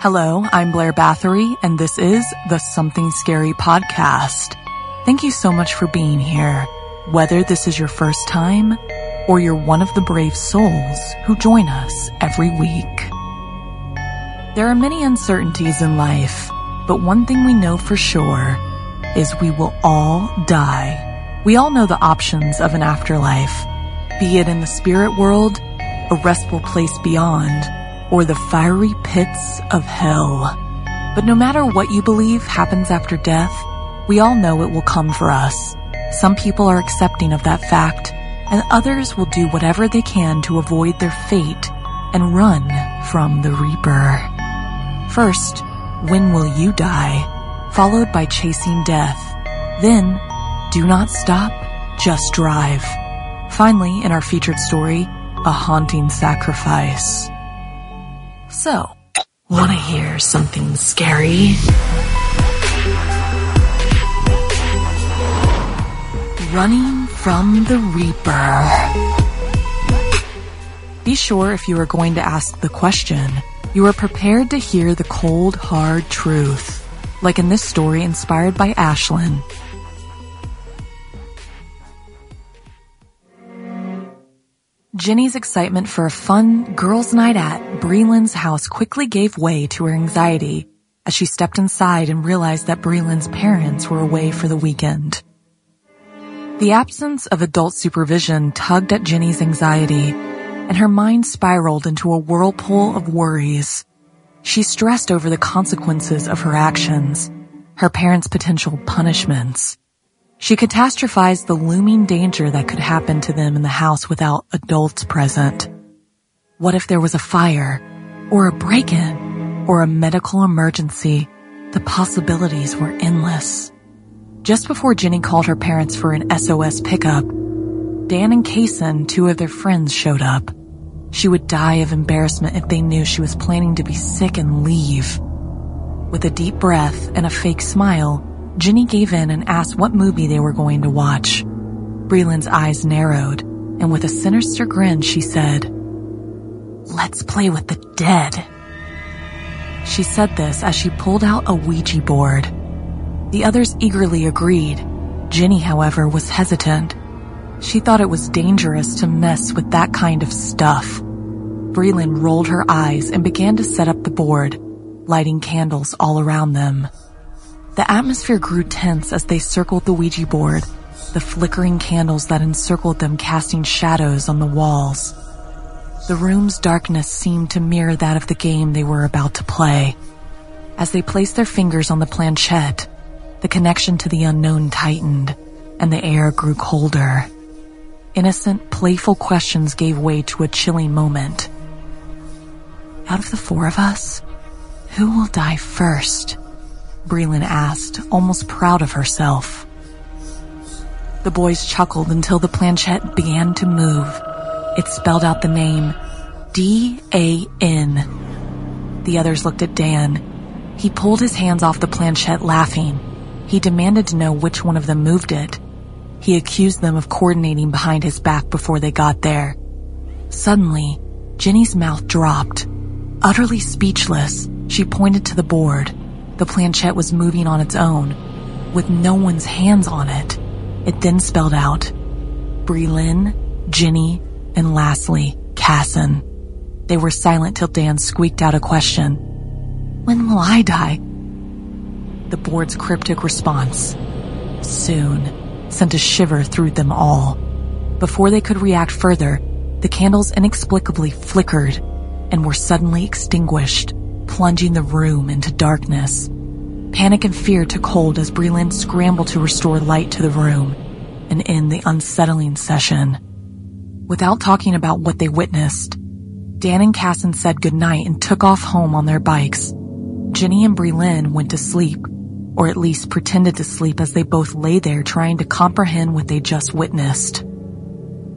Hello, I'm Blair Bathory, and this is the Something Scary podcast. Thank you so much for being here. Whether this is your first time or you're one of the brave souls who join us every week. There are many uncertainties in life, but one thing we know for sure is we will all die. We all know the options of an afterlife, be it in the spirit world, a restful place beyond, or the fiery pits of hell. But no matter what you believe happens after death, we all know it will come for us. Some people are accepting of that fact, and others will do whatever they can to avoid their fate and run from the Reaper. First, when will you die? Followed by chasing death. Then, do not stop, just drive. Finally, in our featured story, a haunting sacrifice. So, wanna hear something scary? Running from the Reaper. Be sure if you are going to ask the question, you are prepared to hear the cold, hard truth. Like in this story inspired by Ashlyn. Jenny's excitement for a fun girls' night at Breland's house quickly gave way to her anxiety as she stepped inside and realized that Breland's parents were away for the weekend. The absence of adult supervision tugged at Jenny's anxiety, and her mind spiraled into a whirlpool of worries. She stressed over the consequences of her actions, her parents' potential punishments, she catastrophized the looming danger that could happen to them in the house without adults present. What if there was a fire, or a break-in, or a medical emergency? The possibilities were endless. Just before Jenny called her parents for an SOS pickup, Dan and Kaysen, two of their friends, showed up. She would die of embarrassment if they knew she was planning to be sick and leave. With a deep breath and a fake smile, Jenny gave in and asked what movie they were going to watch. Breland's eyes narrowed, and with a sinister grin, she said, Let's play with the dead. She said this as she pulled out a Ouija board. The others eagerly agreed. Jenny, however, was hesitant. She thought it was dangerous to mess with that kind of stuff. Breland rolled her eyes and began to set up the board, lighting candles all around them. The atmosphere grew tense as they circled the Ouija board, the flickering candles that encircled them casting shadows on the walls. The room's darkness seemed to mirror that of the game they were about to play. As they placed their fingers on the planchette, the connection to the unknown tightened, and the air grew colder. Innocent, playful questions gave way to a chilling moment. Out of the four of us, who will die first? Breland asked, almost proud of herself. The boys chuckled until the planchette began to move. It spelled out the name D-A-N. The others looked at Dan. He pulled his hands off the planchette laughing. He demanded to know which one of them moved it. He accused them of coordinating behind his back before they got there. Suddenly, Jenny's mouth dropped. Utterly speechless, she pointed to the board. The planchette was moving on its own, with no one's hands on it. It then spelled out Breland, Jenny, and lastly, Casson. They were silent till Dan squeaked out a question. When will I die? The board's cryptic response, soon, sent a shiver through them all. Before they could react further, the candles inexplicably flickered and were suddenly extinguished, plunging the room into darkness. Panic and fear took hold as Breland scrambled to restore light to the room and end the unsettling session. Without talking about what they witnessed, Dan and Casson said goodnight and took off home on their bikes. Jenny and Breland went to sleep, or at least pretended to sleep as they both lay there trying to comprehend what they just witnessed.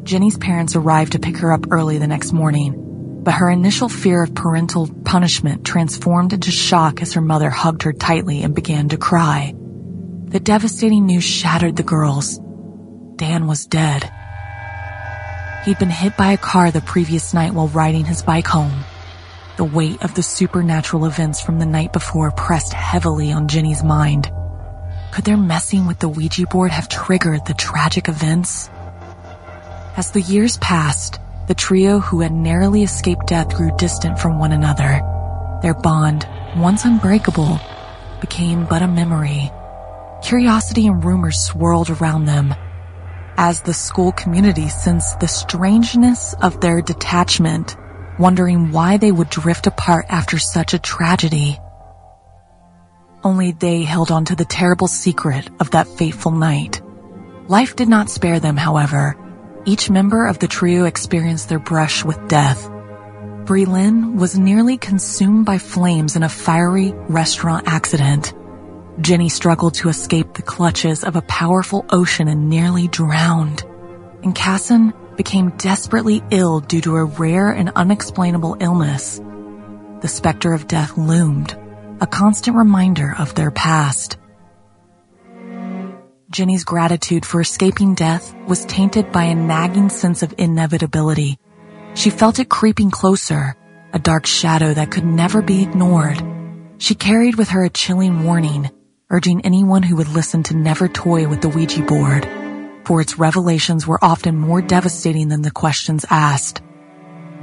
Jenny's parents arrived to pick her up early the next morning, but her initial fear of parental punishment transformed into shock as her mother hugged her tightly and began to cry. The devastating news shattered the girls. Dan was dead. He'd been hit by a car the previous night while riding his bike home. The weight of the supernatural events from the night before pressed heavily on Jenny's mind. Could their messing with the Ouija board have triggered the tragic events? As the years passed, the trio who had narrowly escaped death grew distant from one another. Their bond, once unbreakable, became but a memory. Curiosity and rumors swirled around them, as the school community sensed the strangeness of their detachment, wondering why they would drift apart after such a tragedy. Only they held on to the terrible secret of that fateful night. Life did not spare them, however. Each member of the trio experienced their brush with death. Breland was nearly consumed by flames in a fiery restaurant accident. Jenny struggled to escape the clutches of a powerful ocean and nearly drowned. And Casson became desperately ill due to a rare and unexplainable illness. The specter of death loomed, a constant reminder of their past. Jenny's gratitude for escaping death was tainted by a nagging sense of inevitability. She felt it creeping closer, a dark shadow that could never be ignored. She carried with her a chilling warning urging anyone who would listen to never toy with the Ouija board, for its revelations were often more devastating than the questions asked.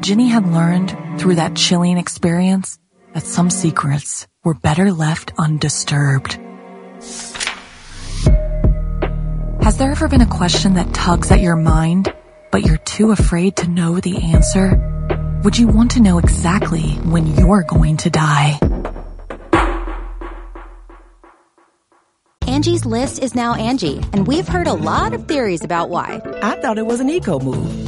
Jenny had learned through that chilling experience that some secrets were better left undisturbed. Has there ever been a question that tugs at your mind, but you're too afraid to know the answer? Would you want to know exactly when you're going to die? Angie's list is now Angie, and we've heard a lot of theories about why. I thought it was an eco move.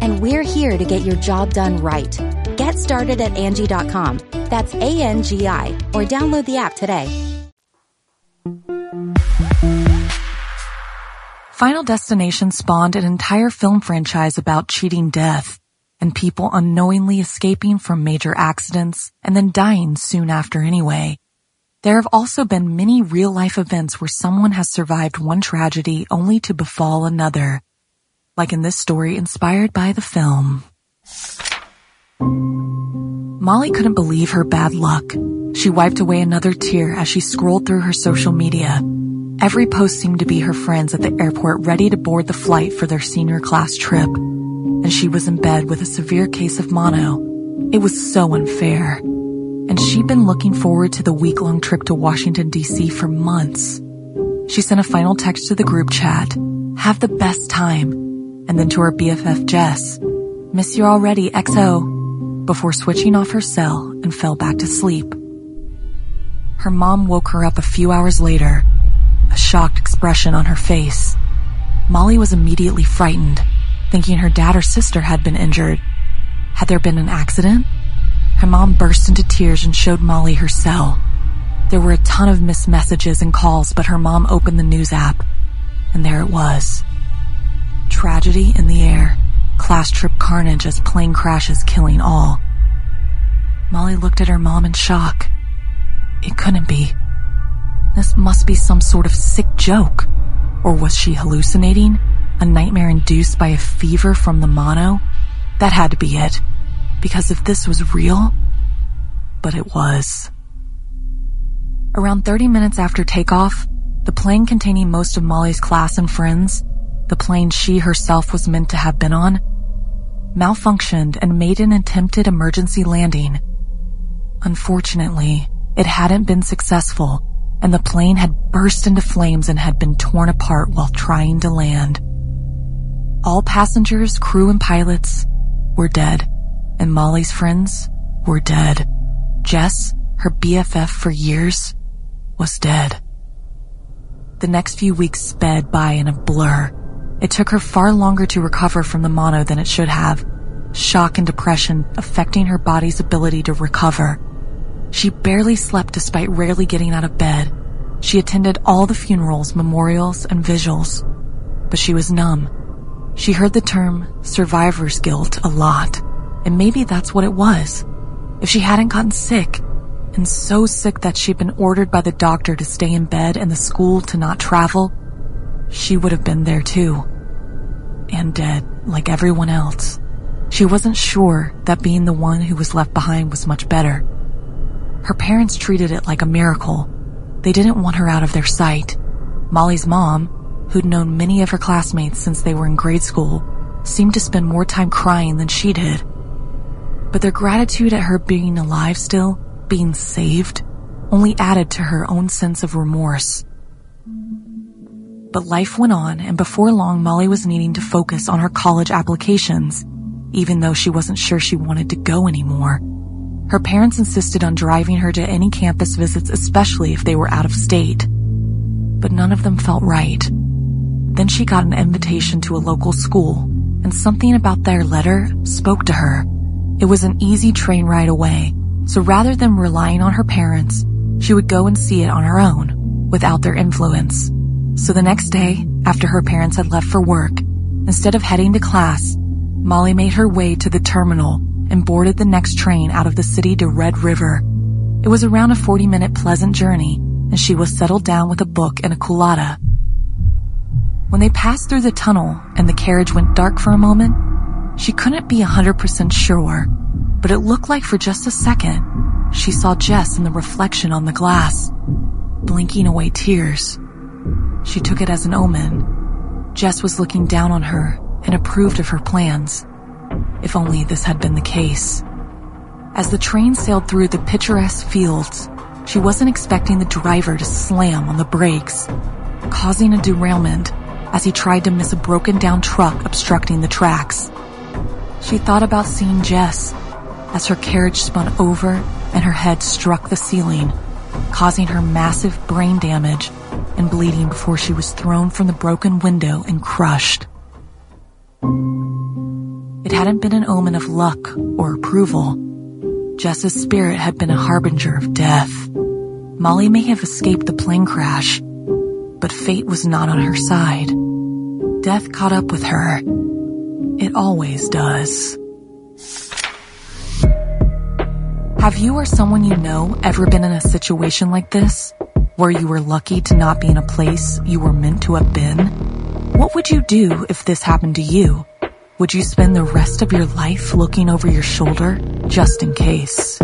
and we're here to get your job done right. Get started at Angie.com. That's A N G I, or download the app today. Final Destination spawned an entire film franchise about cheating death and people unknowingly escaping from major accidents and then dying soon after anyway. There have also been many real life events where someone has survived one tragedy only to befall another, like in this story inspired by the film. Molly couldn't believe her bad luck. She wiped away another tear as she scrolled through her social media. Every post seemed to be her friends at the airport ready to board the flight for their senior class trip. And she was in bed with a severe case of mono. It was so unfair. And she'd been looking forward to the week-long trip to Washington DC for months. She sent a final text to the group chat. Have the best time. And then to her BFF Jess. Miss you already, XO. Before switching off her cell and fell back to sleep. Her mom woke her up a few hours later a shocked expression on her face. Molly was immediately frightened, thinking her dad or sister had been injured. Had there been an accident? Her mom burst into tears and showed Molly her cell. There were a ton of missed messages and calls, but her mom opened the news app, and there it was. Tragedy in the air, class trip carnage as plane crashes killing all. Molly looked at her mom in shock. It couldn't be. This must be some sort of sick joke. Or was she hallucinating? A nightmare induced by a fever from the mono? That had to be it. Because if this was real, but it was. Around 30 minutes after takeoff, the plane containing most of Molly's class and friends, the plane she herself was meant to have been on, malfunctioned and made an attempted emergency landing. Unfortunately, it hadn't been successful and the plane had burst into flames and had been torn apart while trying to land. All passengers, crew, and pilots were dead, and Molly's friends were dead. Jess, her BFF for years, was dead. The next few weeks sped by in a blur. It took her far longer to recover from the mono than it should have, shock and depression affecting her body's ability to recover. She barely slept despite rarely getting out of bed. She attended all the funerals, memorials, and vigils, but she was numb. She heard the term survivor's guilt a lot, and maybe that's what it was. If she hadn't gotten sick, and so sick that she'd been ordered by the doctor to stay in bed and the school to not travel, she would have been there too. And dead, like everyone else. She wasn't sure that being the one who was left behind was much better. Her parents treated it like a miracle. They didn't want her out of their sight. Molly's mom, who'd known many of her classmates since they were in grade school, seemed to spend more time crying than she did. But their gratitude at her being alive still, being saved, only added to her own sense of remorse. But life went on, and before long, Molly was needing to focus on her college applications, even though she wasn't sure she wanted to go anymore. Her parents insisted on driving her to any campus visits, especially if they were out of state. But none of them felt right. Then she got an invitation to a local school, and something about their letter spoke to her. It was an easy train ride away, so rather than relying on her parents, she would go and see it on her own, without their influence. So the next day, after her parents had left for work, instead of heading to class, Molly made her way to the terminal and boarded the next train out of the city to Red River. It was around a 40 minute pleasant journey, and she was settled down with a book and a culotta. When they passed through the tunnel and the carriage went dark for a moment, she couldn't be 100% sure, but it looked like for just a second, she saw Jess in the reflection on the glass, blinking away tears. She took it as an omen. Jess was looking down on her and approved of her plans. If only this had been the case. As the train sailed through the picturesque fields, She wasn't expecting the driver to slam on the brakes, causing a derailment as he tried to miss a broken down truck obstructing the tracks. She thought about seeing Jess as her carriage spun over and her head struck the ceiling, causing her massive brain damage and bleeding before she was thrown from the broken window and crushed. It hadn't been an omen of luck or approval. Jess's spirit had been a harbinger of death. Molly may have escaped the plane crash, but fate was not on her side. Death caught up with her. It always does. Have you or someone you know ever been in a situation like this? Where you were lucky to not be in a place you were meant to have been? What would you do if this happened to you? Would you spend the rest of your life looking over your shoulder just in case?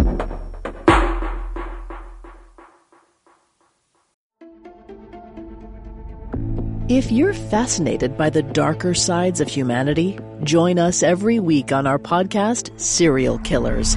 If you're fascinated by the darker sides of humanity, join us every week on our podcast, Serial Killers,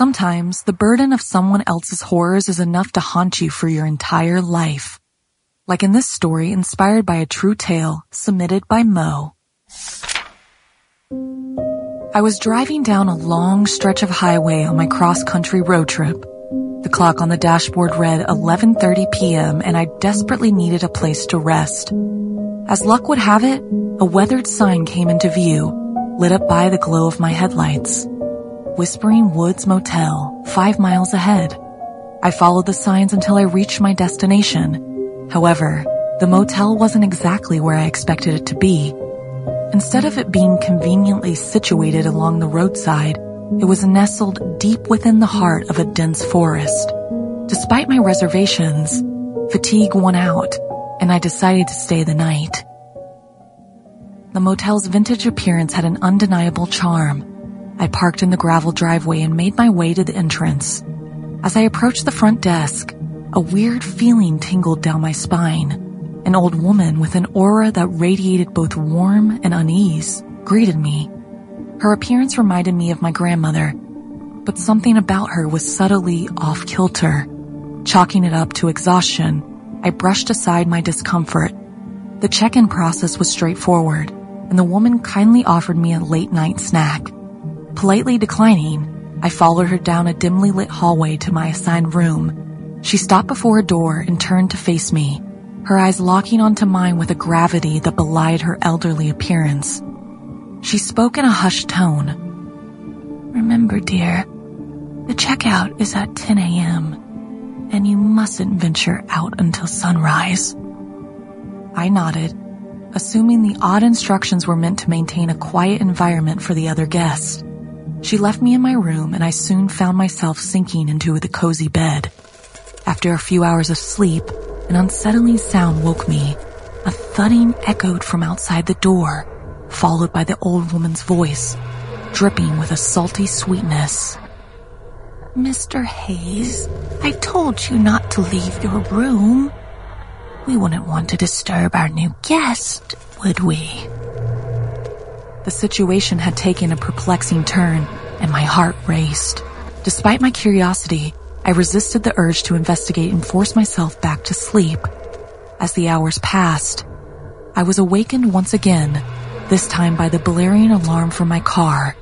Sometimes the burden of someone else's horrors is enough to haunt you for your entire life. Like in this story inspired by a true tale submitted by Mo. I was driving down a long stretch of highway on my cross-country road trip. The clock on the dashboard read 11:30 p.m. and I desperately needed a place to rest. As luck would have it, a weathered sign came into view, lit up by the glow of my headlights. Whispering Woods Motel, five miles ahead. I followed the signs until I reached my destination. However, the motel wasn't exactly where I expected it to be. Instead of it being conveniently situated along the roadside, it was nestled deep within the heart of a dense forest. Despite my reservations, fatigue won out, and I decided to stay the night. The motel's vintage appearance had an undeniable charm. I parked in the gravel driveway and made my way to the entrance. As I approached the front desk, a weird feeling tingled down my spine. An old woman with an aura that radiated both warm and unease greeted me. Her appearance reminded me of my grandmother, but something about her was subtly off kilter. Chalking it up to exhaustion, I brushed aside my discomfort. The check-in process was straightforward, and the woman kindly offered me a late night snack. Politely declining, I followed her down a dimly lit hallway to my assigned room. She stopped before a door and turned to face me, her eyes locking onto mine with a gravity that belied her elderly appearance. She spoke in a hushed tone. Remember, dear, the checkout is at 10 a.m., and you mustn't venture out until sunrise. I nodded, assuming the odd instructions were meant to maintain a quiet environment for the other guests. She left me in my room and I soon found myself sinking into the cozy bed. After a few hours of sleep, an unsettling sound woke me. A thudding echoed from outside the door, followed by the old woman's voice, dripping with a salty sweetness. Mr. Hayes, I told you not to leave your room. We wouldn't want to disturb our new guest, would we? The situation had taken a perplexing turn, and my heart raced. Despite my curiosity, I resisted the urge to investigate and force myself back to sleep. As the hours passed, I was awakened once again, this time by the blaring alarm from my car.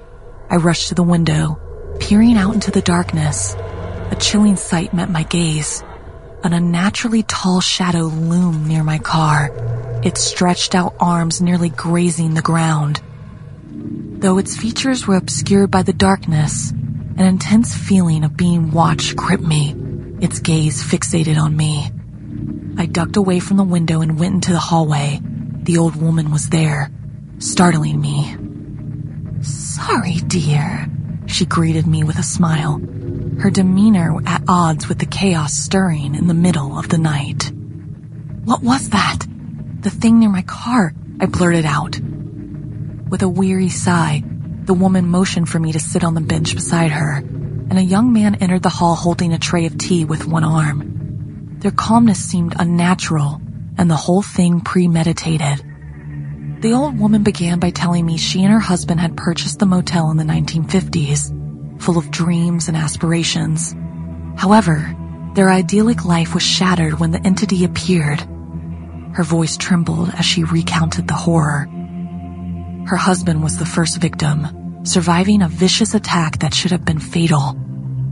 I rushed to the window, peering out into the darkness. A chilling sight met my gaze. An unnaturally tall shadow loomed near my car, its stretched out arms nearly grazing the ground. Though its features were obscured by the darkness, an intense feeling of being watched gripped me, its gaze fixated on me. I ducked away from the window and went into the hallway. The old woman was there, startling me. Sorry, dear, she greeted me with a smile, her demeanor at odds with the chaos stirring in the middle of the night. What was that? The thing near my car, I blurted out. With a weary sigh, the woman motioned for me to sit on the bench beside her, and a young man entered the hall holding a tray of tea with one arm. Their calmness seemed unnatural, and the whole thing premeditated. The old woman began by telling me she and her husband had purchased the motel in the 1950s, full of dreams and aspirations. However, their idyllic life was shattered when the entity appeared. Her voice trembled as she recounted the horror. Her husband was the first victim, surviving a vicious attack that should have been fatal.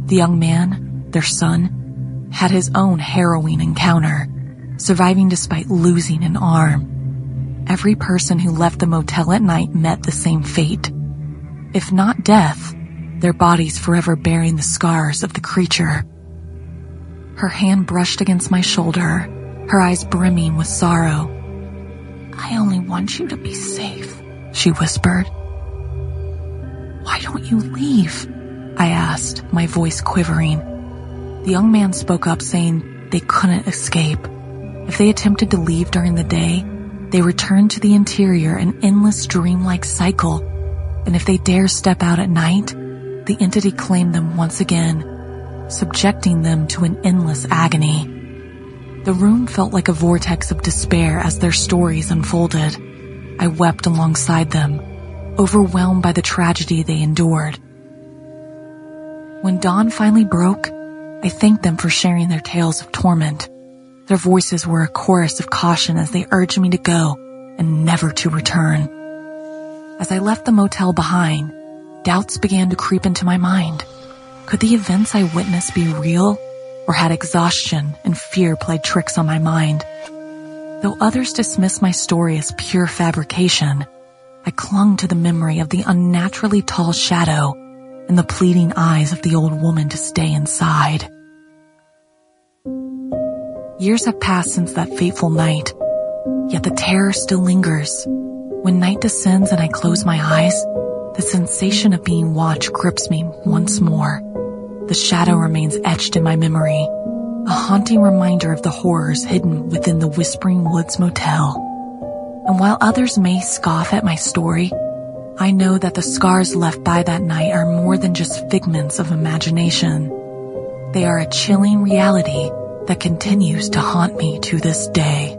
The young man, their son, had his own harrowing encounter, surviving despite losing an arm. Every person who left the motel at night met the same fate. If not death, their bodies forever bearing the scars of the creature. Her hand brushed against my shoulder, her eyes brimming with sorrow. I only want you to be safe she whispered. Why don't you leave? I asked, my voice quivering. The young man spoke up saying they couldn't escape. If they attempted to leave during the day, they returned to the interior an endless dreamlike cycle. And if they dare step out at night, the entity claimed them once again, subjecting them to an endless agony. The room felt like a vortex of despair as their stories unfolded. I wept alongside them, overwhelmed by the tragedy they endured. When dawn finally broke, I thanked them for sharing their tales of torment. Their voices were a chorus of caution as they urged me to go and never to return. As I left the motel behind, doubts began to creep into my mind. Could the events I witnessed be real, or had exhaustion and fear played tricks on my mind? Though others dismiss my story as pure fabrication, I clung to the memory of the unnaturally tall shadow and the pleading eyes of the old woman to stay inside. Years have passed since that fateful night, yet the terror still lingers. When night descends and I close my eyes, the sensation of being watched grips me once more. The shadow remains etched in my memory, a haunting reminder of the horrors hidden within the Whispering Woods Motel. And while others may scoff at my story, I know that the scars left by that night are more than just figments of imagination. They are a chilling reality that continues to haunt me to this day.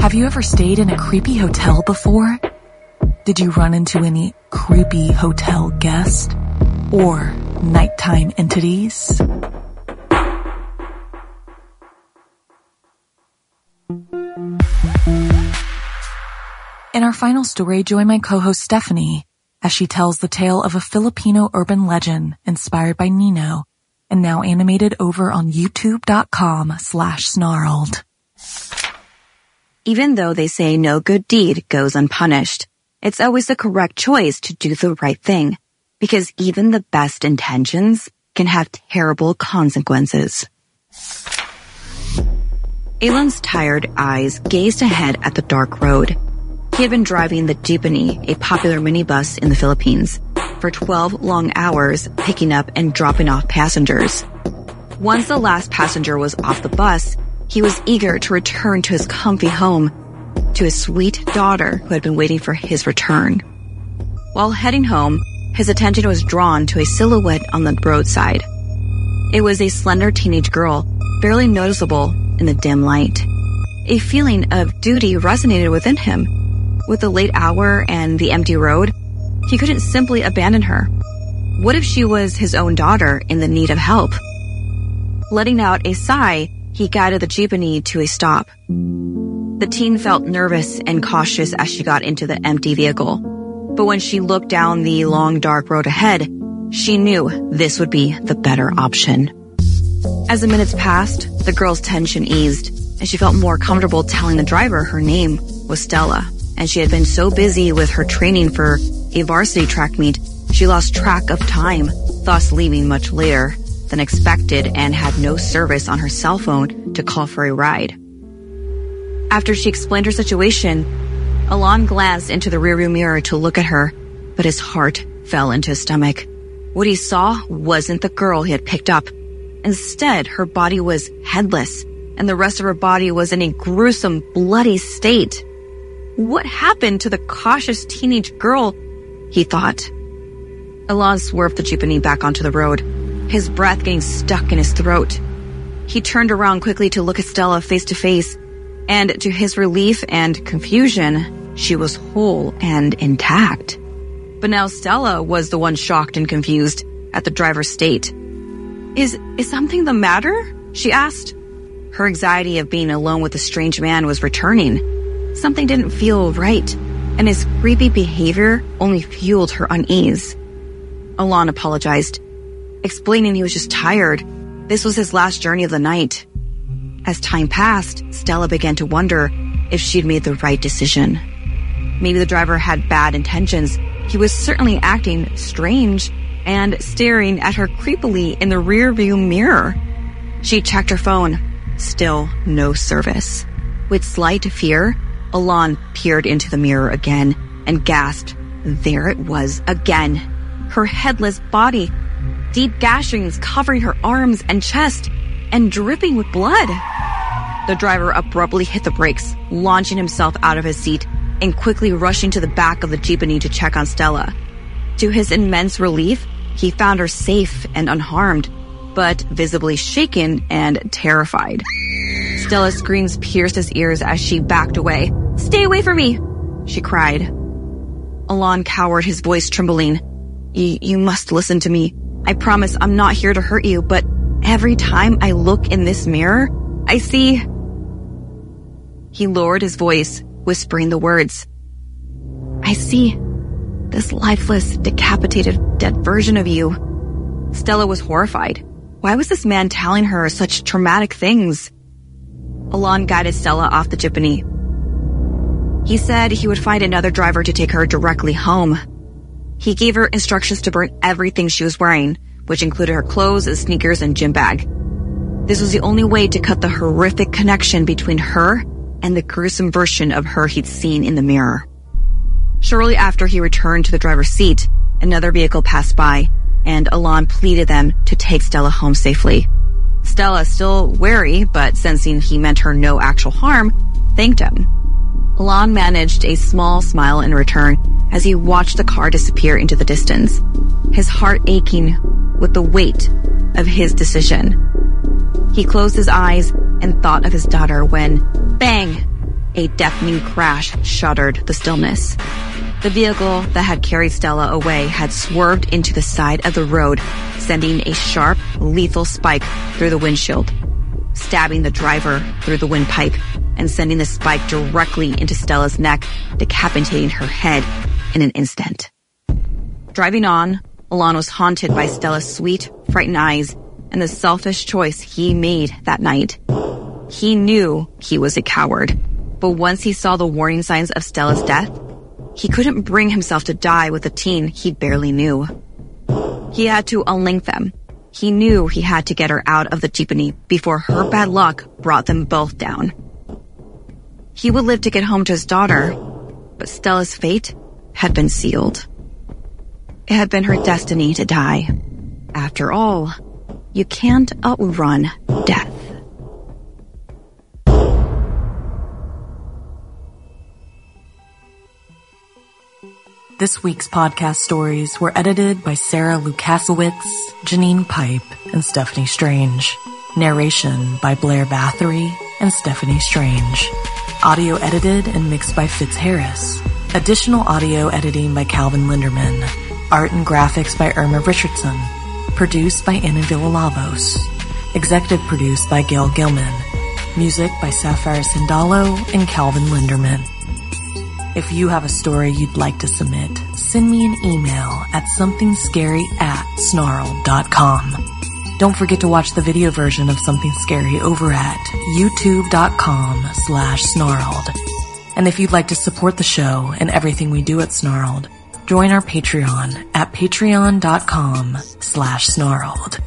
Have you ever stayed in a creepy hotel before? Did you run into any creepy hotel guest? Or nighttime entities? In our final story, join my co-host Stephanie as she tells the tale of a Filipino urban legend inspired by Nino and now animated over on youtube.com slash snarled. Even though they say no good deed goes unpunished, it's always the correct choice to do the right thing because even the best intentions can have terrible consequences. Alon's tired eyes gazed ahead at the dark road. He had been driving the Jeepney, a popular minibus in the Philippines, for 12 long hours, picking up and dropping off passengers. Once the last passenger was off the bus, he was eager to return to his comfy home, to his sweet daughter who had been waiting for his return. While heading home, his attention was drawn to a silhouette on the roadside. It was a slender teenage girl, barely noticeable in the dim light. A feeling of duty resonated within him. With the late hour and the empty road, he couldn't simply abandon her. What if she was his own daughter in the need of help? Letting out a sigh, he guided the jeepney to a stop. The teen felt nervous and cautious as she got into the empty vehicle. But when she looked down the long dark road ahead, she knew this would be the better option. As the minutes passed, the girl's tension eased, and she felt more comfortable telling the driver her name was Stella, and she had been so busy with her training for a varsity track meet, she lost track of time, thus leaving much later than expected and had no service on her cell phone to call for a ride. After she explained her situation, Alon glanced into the rearview mirror to look at her, but his heart fell into his stomach. What he saw wasn't the girl he had picked up. Instead, her body was headless, and the rest of her body was in a gruesome, bloody state. What happened to the cautious teenage girl? He thought. Alon swerved the jeepney back onto the road, his breath getting stuck in his throat. He turned around quickly to look at Stella face to face, and to his relief and confusion, she was whole and intact. But now Stella was the one shocked and confused at the driver's state. Is, is something the matter? She asked. Her anxiety of being alone with a strange man was returning. Something didn't feel right, and his creepy behavior only fueled her unease. Alon apologized, explaining he was just tired. This was his last journey of the night. As time passed, Stella began to wonder if she'd made the right decision. Maybe the driver had bad intentions. He was certainly acting strange and staring at her creepily in the rearview mirror. She checked her phone. Still no service. With slight fear, Alon peered into the mirror again and gasped. There it was again. Her headless body, deep gashings covering her arms and chest, and dripping with blood. The driver abruptly hit the brakes, launching himself out of his seat and quickly rushing to the back of the jeepney to check on Stella. To his immense relief, he found her safe and unharmed, but visibly shaken and terrified. Stella's screams pierced his ears as she backed away. Stay away from me! She cried. Alon cowered, his voice trembling. You must listen to me. I promise I'm not here to hurt you, but every time I look in this mirror, I see. He lowered his voice, whispering the words. I see this lifeless, decapitated, dead version of you. Stella was horrified. Why was this man telling her such traumatic things? Alon guided Stella off the jeepney. He said he would find another driver to take her directly home. He gave her instructions to burn everything she was wearing, which included her clothes, sneakers, and gym bag. This was the only way to cut the horrific connection between her and the gruesome version of her he'd seen in the mirror. Shortly after he returned to the driver's seat, another vehicle passed by, and Alon pleaded them to take Stella home safely. Stella, still wary, but sensing he meant her no actual harm, thanked him. Alon managed a small smile in return as he watched the car disappear into the distance, his heart aching with the weight of his decision. He closed his eyes and thought of his daughter when, bang, a deafening crash shuddered the stillness. The vehicle that had carried Stella away had swerved into the side of the road, sending a sharp, lethal spike through the windshield, stabbing the driver through the windpipe and sending the spike directly into Stella's neck, decapitating her head in an instant. Driving on, Alon was haunted by Stella's sweet, frightened eyes and the selfish choice he made that night. He knew he was a coward, but once he saw the warning signs of Stella's death, he couldn't bring himself to die with a teen he barely knew. He had to unlink them. He knew he had to get her out of the jeepney before her bad luck brought them both down. He would live to get home to his daughter, but Stella's fate had been sealed. It had been her destiny to die. After all, you can't outrun death. This week's podcast stories were edited by Sarah Lukasiewicz, Janine Pipe, and Stephanie Strange. Narration by Blair Bathory and Stephanie Strange. Audio edited and mixed by Fitz Harris. Additional audio editing by Calvin Linderman. Art and graphics by Irma Richardson. Produced by Anna Villalobos. Executive produced by Gail Gilman. Music by Sapphire Sindalo and Calvin Linderman. If you have a story you'd like to submit, send me an email at somethingscary at snarled.com. Don't forget to watch the video version of Something Scary over at youtube.com slash snarled. And if you'd like to support the show and everything we do at Snarled, join our Patreon at patreon.com slash snarled.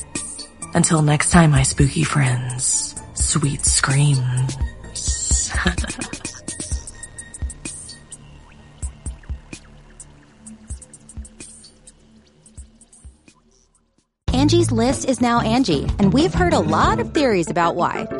Until next time, my spooky friends, sweet screams. Angie's list is now Angie, and we've heard a lot of theories about why.